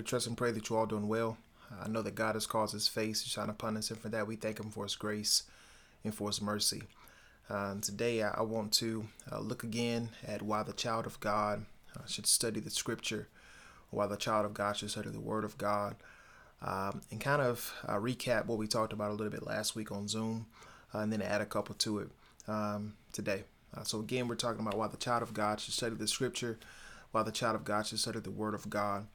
I do trust and pray that you're all doing well. I know that God has caused his face to shine upon us, and for that, we thank him for his grace and for his mercy. Uh, today, I want to uh, look again at why the child of God uh, should study the scripture, why the child of God should study the word of God, um, and kind of uh, recap what we talked about a little bit last week on Zoom, uh, and then add a couple to it um, today. Uh, so, again, we're talking about why the child of God should study the scripture why the child of God should study the Word of God.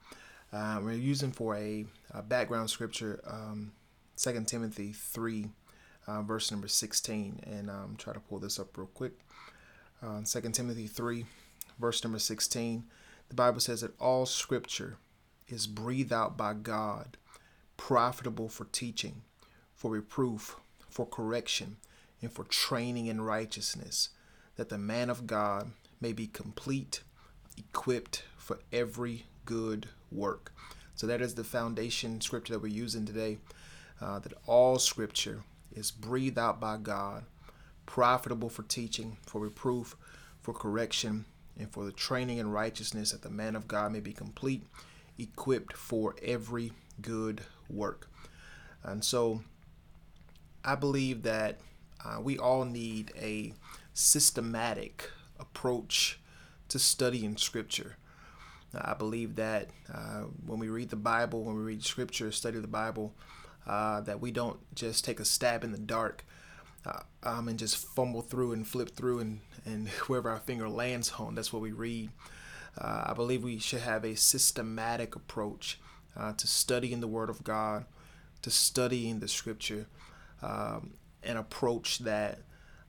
Uh, we're using for a, a background scripture um, 2 Timothy 3, uh, verse number 16. And um, try to pull this up real quick. Uh, 2 Timothy 3, verse number 16. The Bible says that all scripture is breathed out by God, profitable for teaching, for reproof, for correction, and for training in righteousness, that the man of God may be complete equipped for every good work. So that is the foundation scripture that we're using today. Uh, that all scripture is breathed out by God, profitable for teaching, for reproof, for correction, and for the training in righteousness, that the man of God may be complete, equipped for every good work. And so I believe that uh, we all need a systematic approach to studying Scripture. I believe that uh, when we read the Bible, when we read Scripture, study the Bible, uh, that we don't just take a stab in the dark uh, um, and just fumble through and flip through and, and wherever our finger lands on, that's what we read. Uh, I believe we should have a systematic approach uh, to studying the Word of God, to studying the Scripture, um, an approach that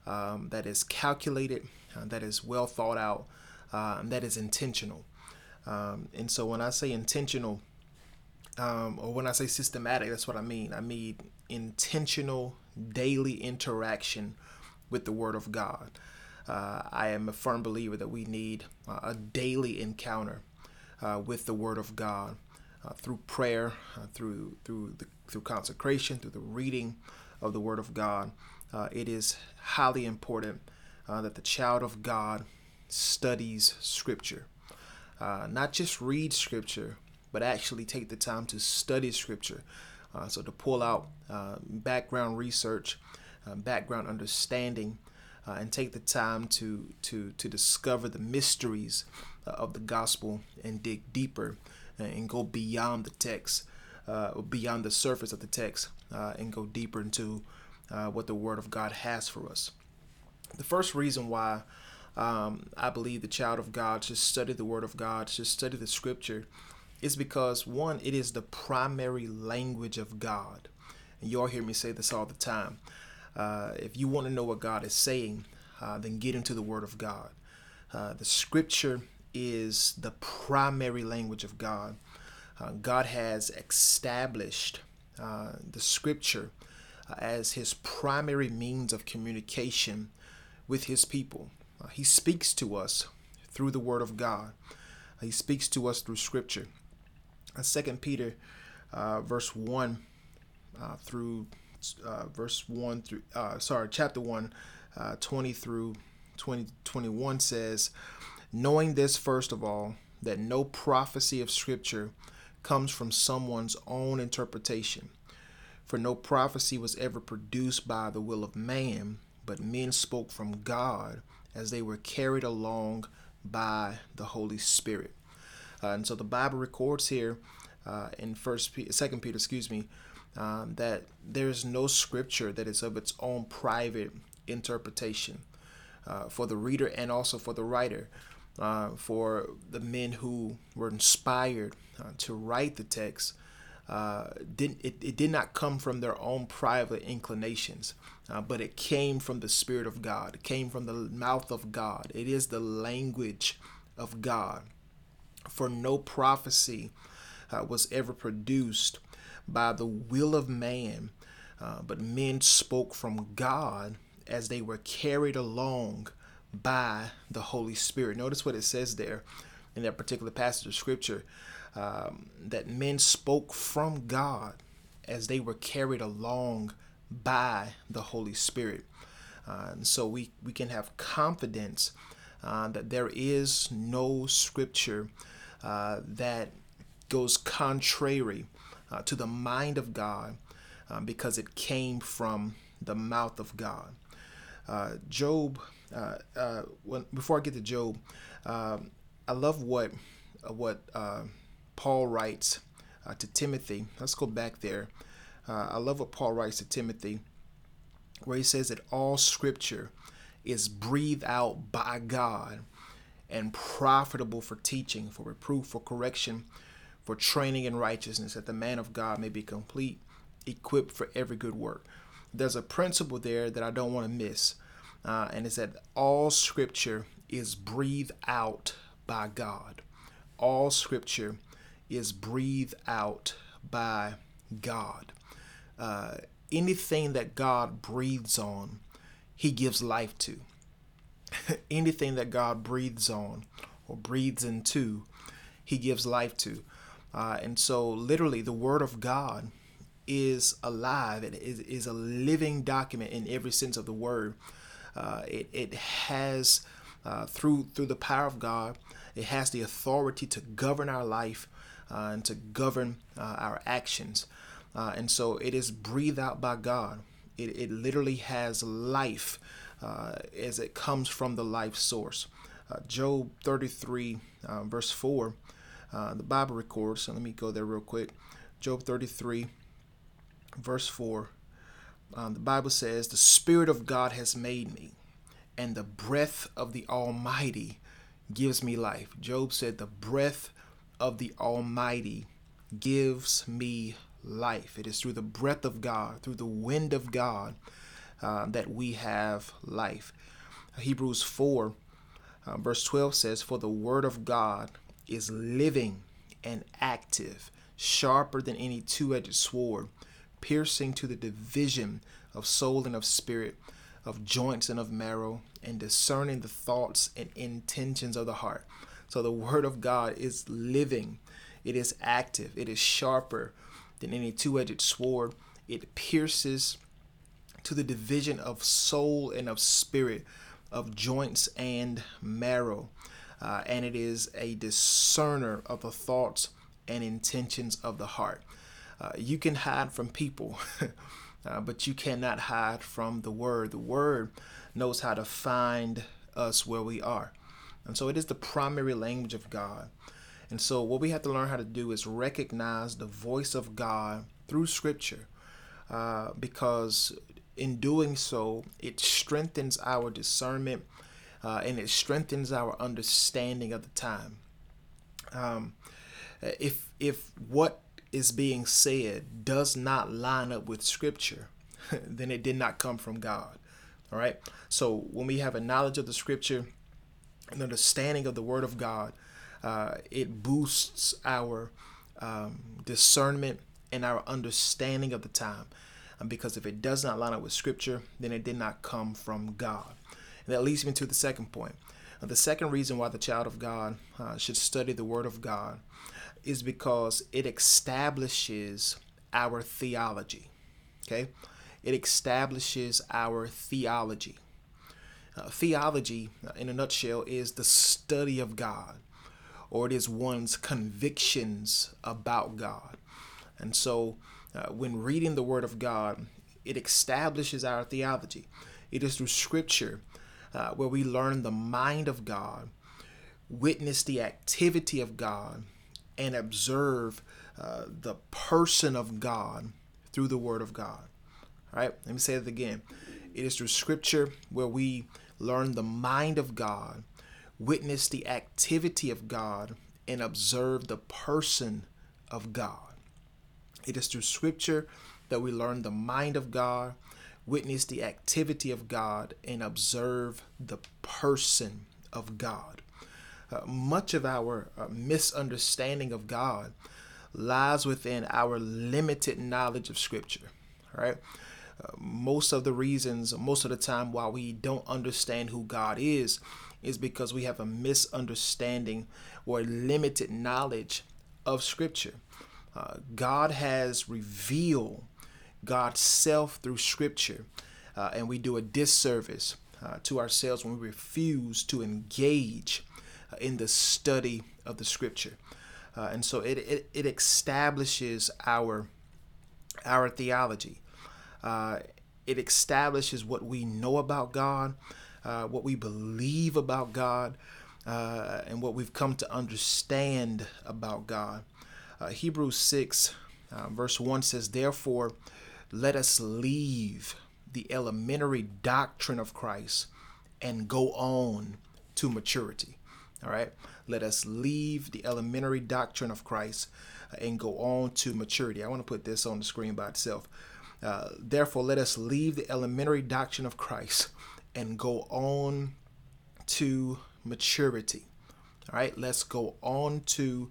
um, that is calculated, uh, that is well thought out, that is intentional. Um, and so when I say intentional, um, or when I say systematic, that's what I mean. I mean intentional daily interaction with the Word of God. Uh, I am a firm believer that we need uh, a daily encounter uh, with the Word of God uh, through prayer, uh, through through the, through consecration, through the reading of the Word of God. Uh, it is highly important that the child of God studies Scripture. Uh, not just read Scripture, but actually take the time to study Scripture. Uh, so to pull out uh, background research, uh, background understanding, uh, and take the time to to to discover the mysteries uh, of the gospel and dig deeper and go beyond the text, beyond the surface of the text, and go deeper into what the Word of God has for us. The first reason why um, I believe the child of God should study the Word of God, should study the Scripture, is because one, it is the primary language of God. And you all hear me say this all the time. Uh, if you want to know what God is saying, uh, then get into the Word of God. Uh, the Scripture is the primary language of God. Uh, God has established uh, the Scripture uh, as His primary means of communication with His people. Uh, he speaks to us through the Word of God. Uh, he speaks to us through Scripture. Uh, Second Peter, uh, verse one uh, through uh, verse one through sorry, chapter one, 20 through 20, 21 says, knowing this first of all, that no prophecy of Scripture comes from someone's own interpretation. For no prophecy was ever produced by the will of man, but men spoke from God as they were carried along by the Holy Spirit. Uh, and so the Bible records here uh, in First, Second Peter, excuse me, um, that there's no scripture that is of its own private interpretation uh, for the reader and also for the writer. Uh, for the men who were inspired uh, to write the text, uh, didn't it, it did not come from their own private inclinations, uh, but it came from the Spirit of God. It came from the mouth of God. It is the language of God. For no prophecy uh, was ever produced by the will of man, uh, but men spoke from God as they were carried along by the Holy Spirit. Notice what it says there in that particular passage of Scripture um, that men spoke from God as they were carried along by the Holy Spirit. Uh, and so we, we can have confidence uh, that there is no scripture uh, that goes contrary uh, to the mind of God um, because it came from the mouth of God. Uh, Job, uh, uh, when, before I get to Job, um, I love what what Paul writes to Timothy. Let's go back there. I love what Paul writes to Timothy, where he says that all Scripture is breathed out by God and profitable for teaching, for reproof, for correction, for training in righteousness, that the man of God may be complete, equipped for every good work. There's a principle there that I don't want to miss, uh, and it's that all scripture is breathed out by God. All scripture is breathed out by God. Uh, anything that God breathes on, He gives life to. anything that God breathes on or breathes into, He gives life to. Uh, and so, literally, the Word of God is alive. It is, is a living document in every sense of the word. Uh, it, it has, uh, through through the power of God, it has the authority to govern our life uh, and to govern uh, our actions. Uh, and so, it is breathed out by God. It, it literally has life uh, as it comes from the life source. Job 33, verse 4, the Bible records. So let me go there real quick. Job 33, verse 4, um, the Bible says, The Spirit of God has made me, and the breath of the Almighty gives me life. Job said, The breath of the Almighty gives me life. It is through the breath of God, through the wind of God, uh, that we have life. Hebrews 4, uh, verse 12 says, For the word of God is living and active, sharper than any two edged sword piercing to the division of soul and of spirit, of joints and of marrow, and discerning the thoughts and intentions of the heart. So the Word of God is living, it is active, it is sharper than any two edged sword. It pierces to the division of soul and of spirit, of joints and marrow. Uh, and it is a discerner of the thoughts and intentions of the heart. Uh, you can hide from people, uh, but you cannot hide from the Word. The Word knows how to find us where we are. And so it is the primary language of God. And so what we have to learn how to do is recognize the voice of God through Scripture, uh, because in doing so, it strengthens our discernment uh, and it strengthens our understanding of the time. Um, if if what is being said does not line up with scripture, then it did not come from God. All right. So when we have a knowledge of the scripture, an understanding of the word of God, uh, it boosts our um, discernment and our understanding of the time. Because if it does not line up with scripture, then it did not come from God. And that leads me to the second point. Uh, the second reason why the child of God uh, should study the word of God is because it establishes our theology. Okay? It establishes our theology. Uh, theology, uh, in a nutshell, is the study of God, or it is one's convictions about God. And so, uh, when reading the Word of God, it establishes our theology. It is through Scripture uh, where we learn the mind of God, witness the activity of God, and observe uh, the person of God through the Word of God. All right, let me say that again. It is through Scripture where we learn the mind of God, witness the activity of God, and observe the person of God. It is through Scripture that we learn the mind of God, witness the activity of God, and observe the person of God. Uh, much of our uh, misunderstanding of God lies within our limited knowledge of Scripture, right? Uh, most of the reasons, most of the time, why we don't understand who God is, is because we have a misunderstanding or limited knowledge of Scripture. Uh, God has revealed God's self through Scripture, uh, and we do a disservice uh, to ourselves when we refuse to engage in the study of the scripture. Uh, and so it, it, it establishes our our theology. Uh, it establishes what we know about God, uh, what we believe about God, uh, and what we've come to understand about God. Uh, Hebrews 6, uh, verse 1 says, Therefore, let us leave the elementary doctrine of Christ and go on to maturity. All right. Let us leave the elementary doctrine of Christ and go on to maturity. I want to put this on the screen by itself. Uh, therefore, let us leave the elementary doctrine of Christ and go on to maturity. All right, let's go on to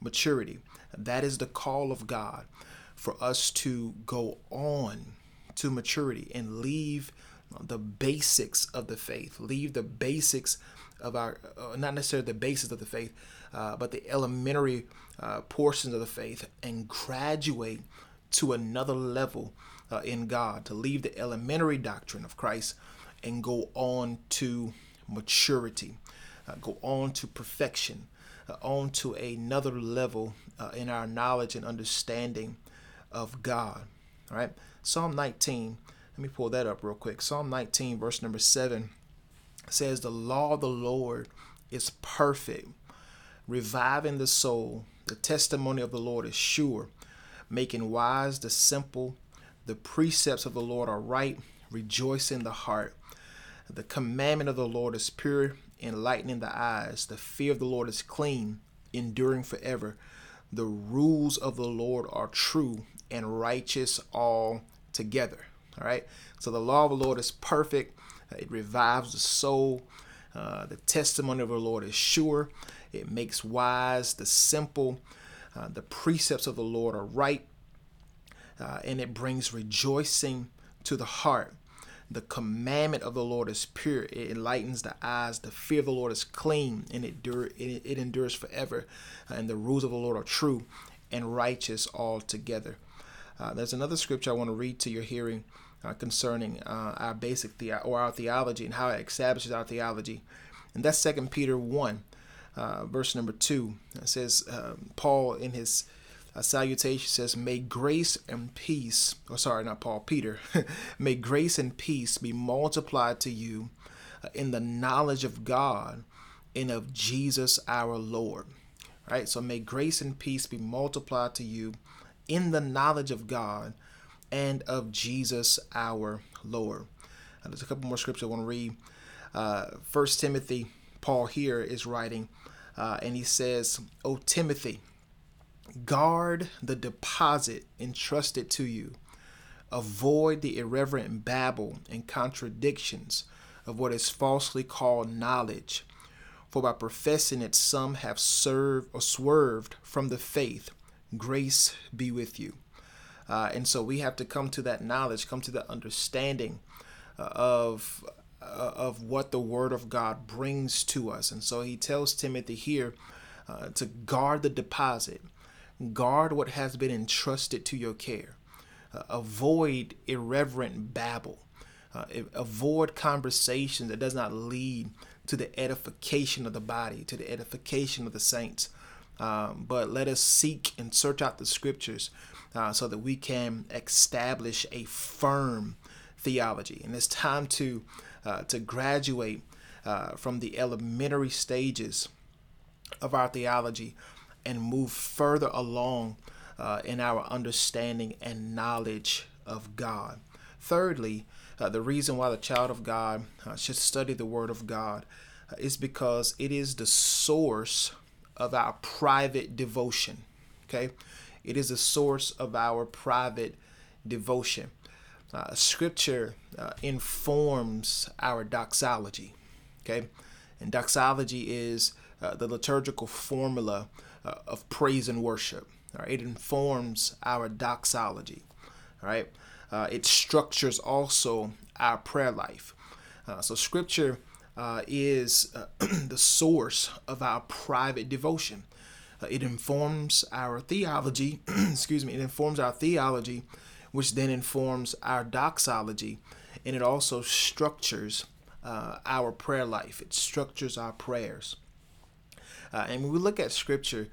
maturity. That is the call of God for us to go on to maturity and leave the basics of the faith, leave the basics of our, uh, not necessarily the basis of the faith, uh, but the elementary uh, portions of the faith and graduate to another level uh, in God, to leave the elementary doctrine of Christ and go on to maturity, uh, go on to perfection, uh, on to another level in our knowledge and understanding of God. All right, Psalm 19. Let me pull that up real quick. Psalm 19, verse number 7 says, The law of the Lord is perfect, reviving the soul. The testimony of the Lord is sure, making wise the simple. The precepts of the Lord are right, rejoicing the heart. The commandment of the Lord is pure, enlightening the eyes. The fear of the Lord is clean, enduring forever. The rules of the Lord are true and righteous all together. All right. So the law of the Lord is perfect. It revives the soul. Uh, the testimony of the Lord is sure. It makes wise the simple. Uh, the precepts of the Lord are right. Uh, and it brings rejoicing to the heart. The commandment of the Lord is pure. It enlightens the eyes. The fear of the Lord is clean and it, dur- it, it endures forever. Uh, and the rules of the Lord are true and righteous altogether. Uh, there's another scripture I want to read to your hearing uh, concerning our basic the- or our theology and how it establishes our theology, and that's Second Peter one, uh, verse number two. It says um, Paul in his uh, salutation says, "May grace and peace," or sorry, not Paul, Peter, "May grace and peace be multiplied to you uh, in the knowledge of God and of Jesus our Lord." Right. So may grace and peace be multiplied to you in the knowledge of God and of Jesus our Lord. Uh, there's a couple more scriptures I want to read. Uh, First Timothy, Paul here is writing, uh, and he says, "O Timothy, guard the deposit entrusted to you. Avoid the irreverent babble and contradictions of what is falsely called knowledge." For by professing it, some have served or swerved from the faith grace be with you. Uh, and so we have to come to that knowledge, come to the understanding uh, of of what the Word of God brings to us. And so he tells Timothy here uh, to guard the deposit, guard what has been entrusted to your care, uh, avoid irreverent babble, uh, avoid conversation that does not lead to the edification of the body, to the edification of the saints. Um, but let us seek and search out the scriptures uh, so that we can establish a firm theology. And it's time to uh, to graduate uh, from the elementary stages of our theology and move further along uh, in our understanding and knowledge of God. Thirdly, uh, the reason why the child of God uh, should study the Word of God is because it is the source of our private devotion. Okay, it is a source of our private devotion. Uh, scripture uh, informs our doxology. Okay, and doxology is uh, the liturgical formula uh, of praise and worship. Right? It informs our doxology. Right, uh, it structures also our prayer life. Uh, so scripture is the source of our private devotion. It informs our theology, excuse me, it informs our theology, which then informs our doxology, and it also structures uh, our prayer life. It structures our prayers. Uh, and when we look at scripture,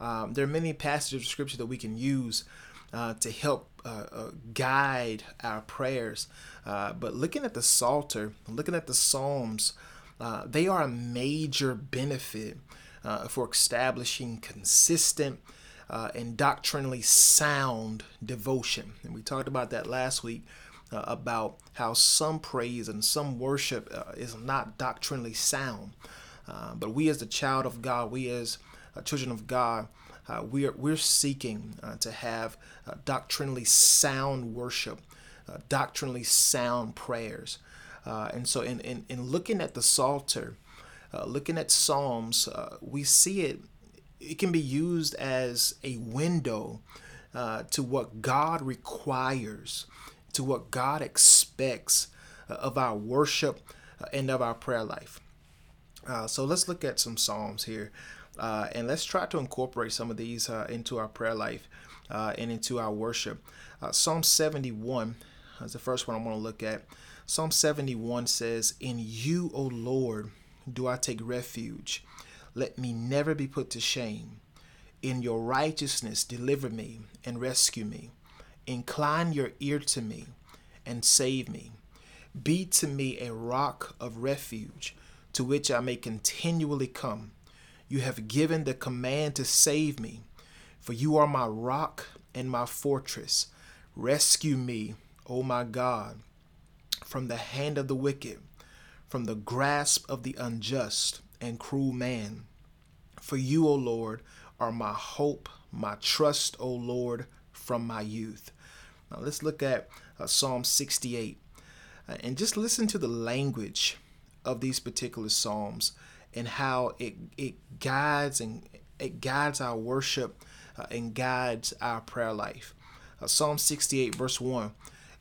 Um, there are many passages of scripture that we can use uh, to help uh, uh, guide our prayers. Uh, but looking at the Psalter, looking at the Psalms, uh, they are a major benefit uh, for establishing consistent and doctrinally sound devotion. And we talked about that last week. about how some praise and some worship is not doctrinally sound. but we, as the child of God, we as children of God, uh, we're, we're seeking uh, to have uh, doctrinally sound worship, uh, doctrinally sound prayers. Uh, and so, in, in, in looking at the Psalter, uh, looking at Psalms, we see it, it can be used as a window to what God requires, to what God expects of our worship and of our prayer life. so, let's look at some Psalms here. Uh, and let's try to incorporate some of these uh, into our prayer life uh, and into our worship. Uh, Psalm 71 is the first one I want to look at. Psalm 71 says, In you, O Lord, do I take refuge. Let me never be put to shame. In your righteousness, deliver me and rescue me. Incline your ear to me and save me. Be to me a rock of refuge to which I may continually come. You have given the command to save me, for you are my rock and my fortress. Rescue me, O my God, from the hand of the wicked, from the grasp of the unjust and cruel man. For you, O Lord, are my hope, my trust, O Lord, from my youth. Now let's look at uh, Psalm 68 uh, and just listen to the language of these particular Psalms and how it it guides and it guides our worship uh, and guides our prayer life. Uh, Psalm 68 verse 1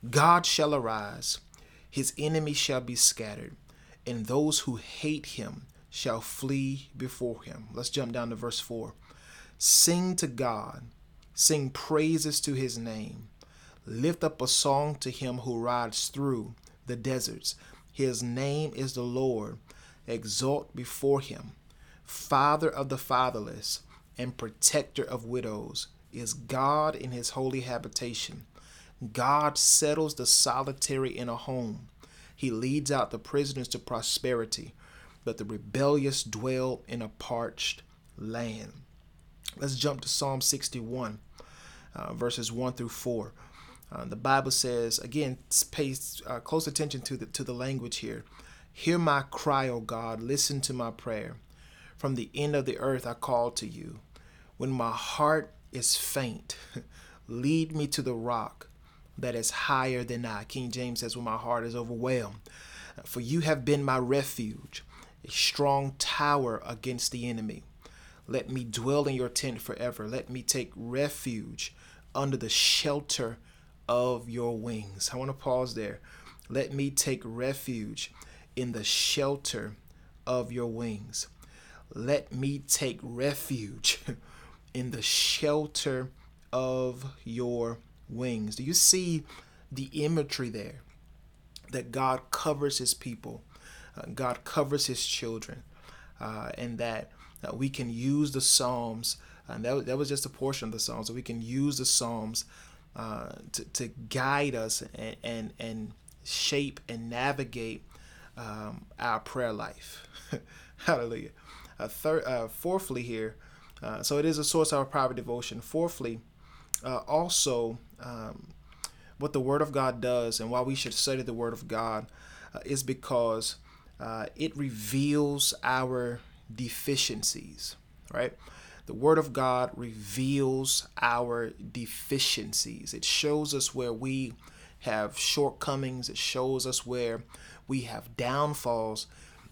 God shall arise his enemies shall be scattered and those who hate him shall flee before him. Let's jump down to verse 4. Sing to God, sing praises to his name. Lift up a song to him who rides through the deserts. His name is the Lord exalt before him. Father of the fatherless and protector of widows is God in his holy habitation. God settles the solitary in a home. He leads out the prisoners to prosperity, but the rebellious dwell in a parched land. Let's jump to Psalm 61, uh, verses 1 through 4. Uh, the Bible says, again, pay uh, close attention to the, to the language here. Hear my cry, O God. Listen to my prayer. From the end of the earth I call to you. When my heart is faint, lead me to the rock that is higher than I. King James says, When my heart is overwhelmed. For you have been my refuge, a strong tower against the enemy. Let me dwell in your tent forever. Let me take refuge under the shelter of your wings. I want to pause there. Let me take refuge in the shelter of your wings. Let me take refuge in the shelter of your wings. Do you see the imagery there? That God covers his people, God covers his children, uh, and that uh, we can use the Psalms. And that, that was just a portion of the Psalms. So we can use the Psalms uh, to, to guide us and, and, and shape and navigate um, our prayer life. Hallelujah. Uh, third, uh, fourthly, here, uh, so it is a source of our private devotion. Fourthly, uh, also, um, what the Word of God does and why we should study the Word of God uh, is because uh, it reveals our deficiencies, right? The Word of God reveals our deficiencies. It shows us where we have shortcomings. It shows us where we have downfalls,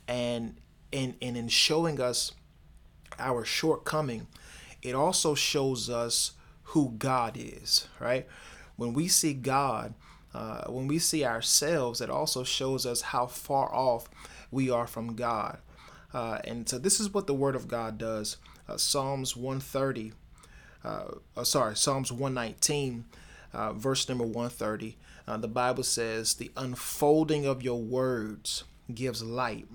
and and and in showing us our shortcoming, it also shows us who God is. Right? When we see God, uh, when we see ourselves, it also shows us how far off we are from God. Uh, and so this is what the Word of God does. Uh, Psalms 130, uh, uh, sorry, Psalms 119, uh, verse number 130. Uh, the Bible says, The unfolding of your words gives light,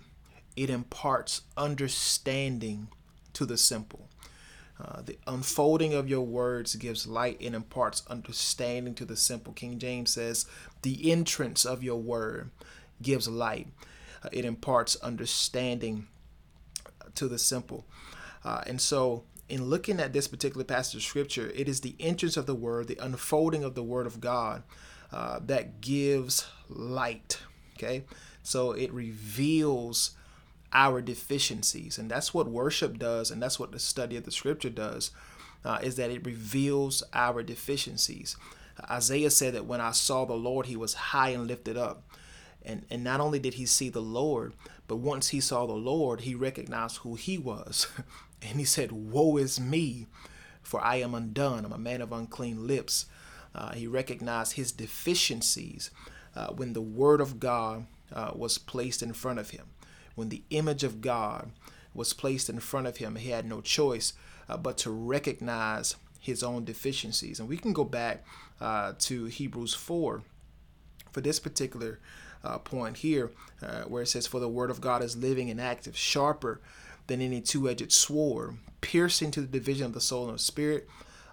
it imparts understanding to the simple. Uh, the unfolding of your words gives light and imparts understanding to the simple. King James says, The entrance of your word gives light, it imparts understanding to the simple. Uh, and so, in looking at this particular passage of scripture, it is the entrance of the word, the unfolding of the word of God uh, that gives light. Okay, so it reveals our deficiencies, and that's what worship does, and that's what the study of the scripture does, uh, is that it reveals our deficiencies. Isaiah said that when I saw the Lord, he was high and lifted up. And, and not only did he see the Lord, but once he saw the Lord, he recognized who he was. and he said, Woe is me, for I am undone. I'm a man of unclean lips. Uh, he recognized his deficiencies uh, when the Word of God uh, was placed in front of him. When the image of God was placed in front of him, he had no choice uh, but to recognize his own deficiencies. And we can go back uh, to Hebrews 4 for this particular uh, point here, where it says, For the Word of God is living and active, sharper than any two edged sword, piercing to the division of the soul and spirit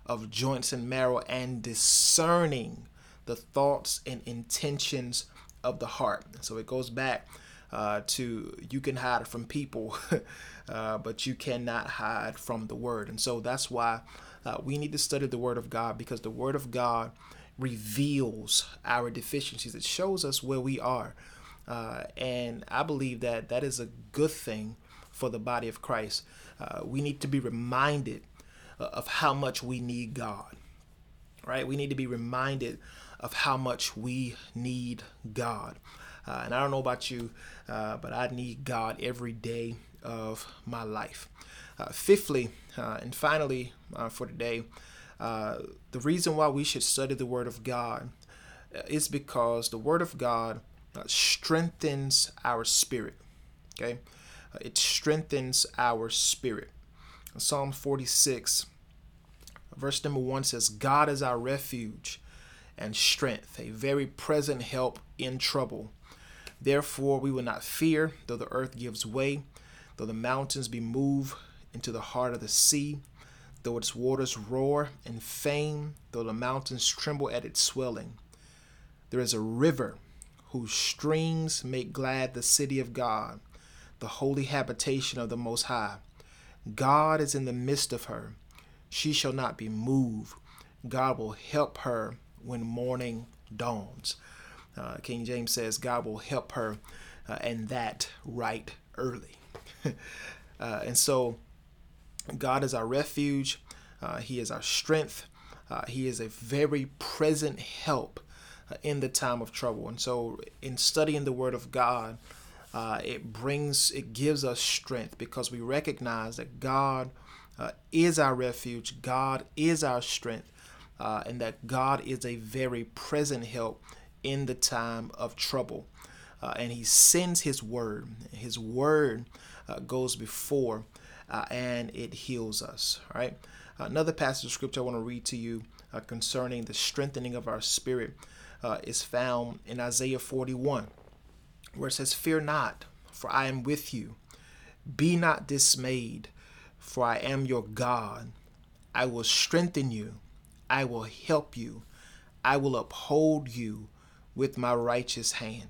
of joints and marrow and discerning the thoughts and intentions of the heart. So it goes back uh, to you can hide from people, uh, but you cannot hide from the word. And so that's why uh, we need to study the word of God because the word of God reveals our deficiencies. It shows us where we are. Uh, and I believe that that is a good thing for the body of Christ. Uh, we need to be reminded of how much we need God, right? We need to be reminded of how much we need God. Uh, and I don't know about you, uh, but I need God every day of my life. Uh, fifthly, uh, and finally uh, for today, uh, the reason why we should study the Word of God uh, is because the Word of God uh, strengthens our spirit. Okay? Uh, it strengthens our spirit. Psalm 46, verse number 1 says, God is our refuge and strength, a very present help in trouble. Therefore, we will not fear, though the earth gives way, though the mountains be moved into the heart of the sea, though its waters roar and foam, though the mountains tremble at its swelling. There is a river whose streams make glad the city of God, the holy habitation of the Most High. God is in the midst of her. She shall not be moved. God will help her when morning dawns. Uh, King James says God will help her, uh, and that right early. uh, and so, God is our refuge. Uh, he is our strength. Uh, he is a very present help uh, in the time of trouble. And so, in studying the Word of God, it brings, it gives us strength because we recognize that God is our refuge. God is our strength. and that God is a very present help in the time of trouble. Uh, and he sends his word. His word uh, goes before uh, and it heals us. Right. Another passage of scripture I want to read to you uh, concerning the strengthening of our spirit uh, is found in Isaiah 41, where it says, Fear not, for I am with you. Be not dismayed, for I am your God. I will strengthen you. I will help you. I will uphold you with my righteous hand.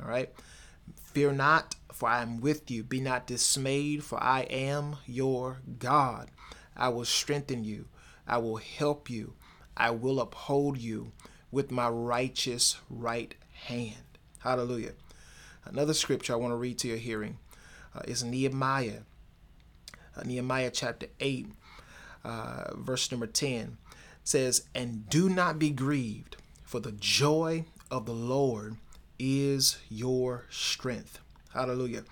All right. Fear not, for I am with you. Be not dismayed, for I am your God. I will strengthen you. I will help you. I will uphold you with my righteous right hand. Hallelujah. Another scripture I want to read to your hearing uh, is Nehemiah. Uh, Nehemiah chapter 8, uh, verse number 10 says, And do not be grieved, for the joy of the Lord is your strength. Hallelujah.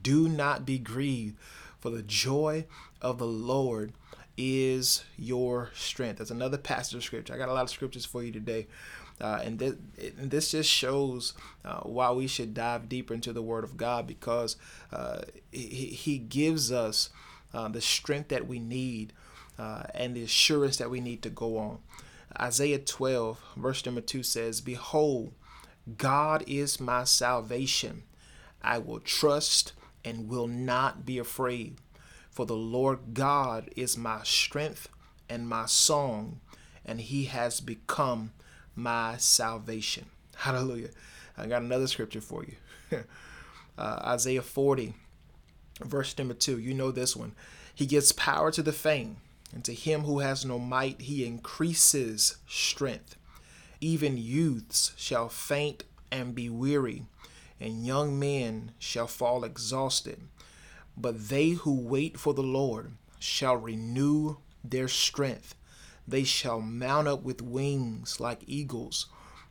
Do not be grieved, for the joy of the Lord is your strength. That's another passage of scripture. I got a lot of scriptures for you today. Uh, and, this, and, this, just shows uh, why we should dive deeper into the Word of God because uh, he, he, gives us uh, the strength that we need uh, and the assurance that we need to go on. Isaiah 12, verse number 2 says, Behold, God is my salvation. I will trust and will not be afraid. For the Lord God is my strength and my song, and he has become my salvation. Hallelujah. I got another scripture for you. uh, Isaiah 40, verse number 2. You know this one. He gives power to the faint, and to him who has no might, he increases strength. Even youths shall faint and be weary, and young men shall fall exhausted. But they who wait for the Lord shall renew their strength. They shall mount up with wings like eagles.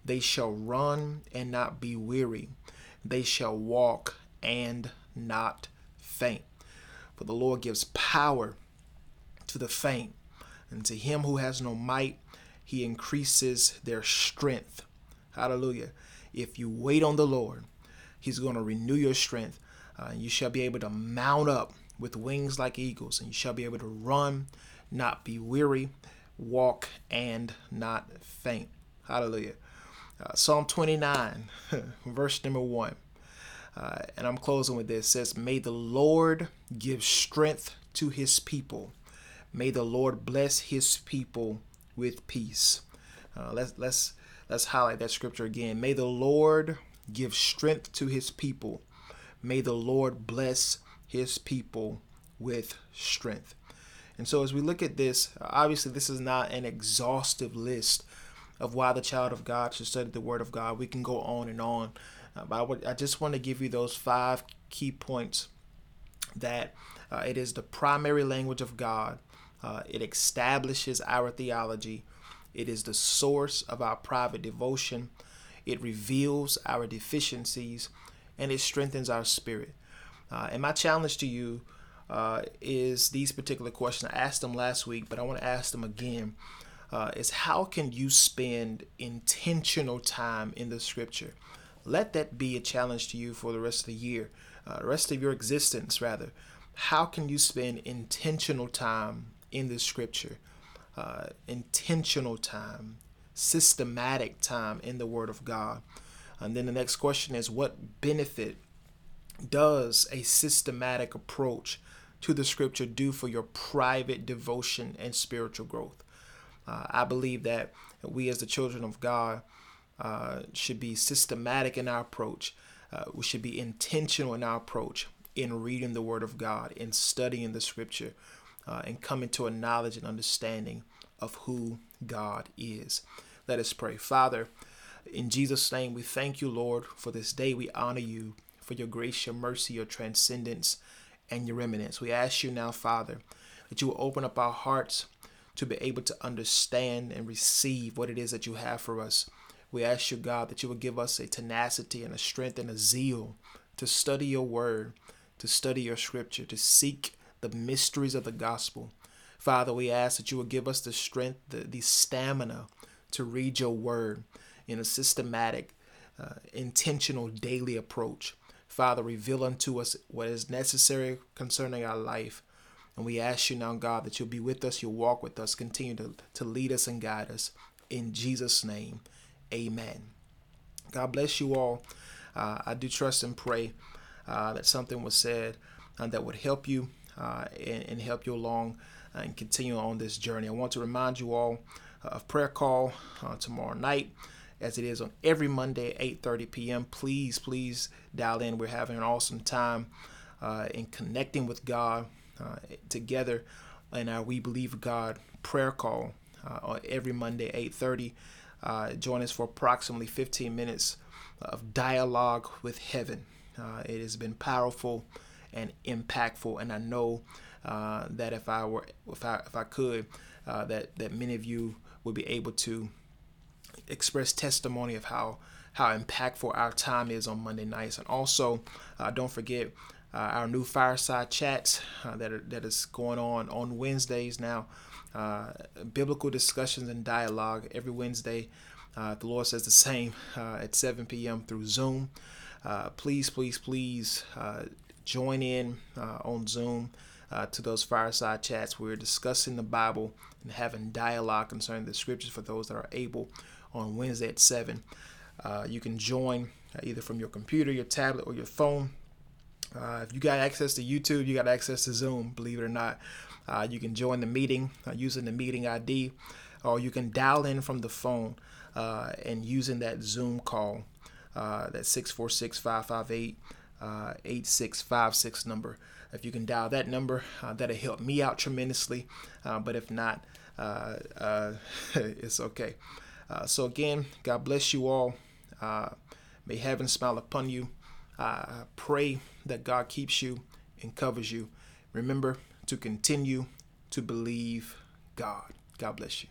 They shall run and not be weary. They shall walk and not faint. For the Lord gives power to the faint, and to him who has no might, he increases their strength. Hallelujah. If you wait on the Lord, he's going to renew your strength. Uh, you shall be able to mount up with wings like eagles, and you shall be able to run, not be weary, walk, and not faint. Hallelujah. Uh, Psalm 29, verse number 1. Uh, and I'm closing with this. It says, May the Lord give strength to his people. May the Lord bless his people with peace. Uh, let's let's let's highlight that scripture again. May the Lord give strength to his people. May the Lord bless his people with strength. And so, as we look at this, obviously, this is not an exhaustive list of why the child of God should study the Word of God. We can go on and on. Uh, but I, would, I just want to give you those five key points that uh, it is the primary language of God, uh, it establishes our theology, it is the source of our private devotion, it reveals our deficiencies, and it strengthens our spirit. Uh, and my challenge to you uh, is these particular questions. I asked them last week, but I want to ask them again. Uh, is how can you spend intentional time in the scripture? Let that be a challenge to you for the rest of the year, uh, the rest of your existence, rather. How can you spend intentional time in the scripture? Uh, intentional time, systematic time in the Word of God. And then the next question is what benefit does a systematic approach to the scripture do for your private devotion and spiritual growth? Uh, I believe that we, as the children of God, uh, should be systematic in our approach. Uh, we should be intentional in our approach in reading the Word of God, in studying the Scripture, uh, and coming to a knowledge and understanding of who God is. Let us pray. Father, in Jesus' name, we thank you, Lord, for this day. We honor you for your grace, your mercy, your transcendence, and your immanence. We ask you now, Father, that you will open up our hearts to be able to understand and receive what it is that you have for us. We ask you, God, that you will give us a tenacity and a strength and a zeal to study your word, to study your scripture, to seek the mysteries of the gospel. Father, we ask that you will give us the strength, the, the stamina to read your word in a systematic, uh, intentional daily approach. Father, reveal unto us what is necessary concerning our life. And we ask you now, God, that you'll be with us, you'll walk with us, continue to, to lead us and guide us. In Jesus' name, amen. God bless you all. Uh, I do trust and pray uh, that something was said uh, that would help you uh, and, and, help you along uh, and continue on this journey. I want to remind you all of prayer call uh, tomorrow night as it is on every Monday at 8:30 p.m. Please, please dial in. We're having an awesome time in connecting with God together in our We Believe God prayer call on every Monday 8:30. Uh, join us for approximately 15 minutes of dialogue with heaven. Uh, it has been powerful and impactful, and I know uh, that if I were, if I, if I could, uh, that that many of you would be able to express testimony of how how impactful our time is on Monday nights, and also uh, don't forget. Uh, our new fireside chats that are, that is going on on Wednesdays now uh, biblical discussions and dialogue every Wednesday. Uh, the Lord says the same uh, at 7 p.m. through Zoom. Uh, please, please, please uh, join in on Zoom to those fireside chats. We're discussing the Bible and having dialogue concerning the scriptures for those that are able on Wednesday at 7. you can join either from your computer, your tablet, or your phone Uh, if you got access to YouTube, you got access to Zoom, believe it or not. Uh, you can join the meeting uh, using the meeting ID, or you can dial in from the phone uh, and using that Zoom call, uh, that 646 558 Uh, 8656 number. If you can dial that number, uh, that'll help me out tremendously. Uh, but if not, uh, it's okay. so, again, God bless you all. may heaven smile upon you. Pray that God keeps you and covers you. Remember to continue to believe God. God bless you.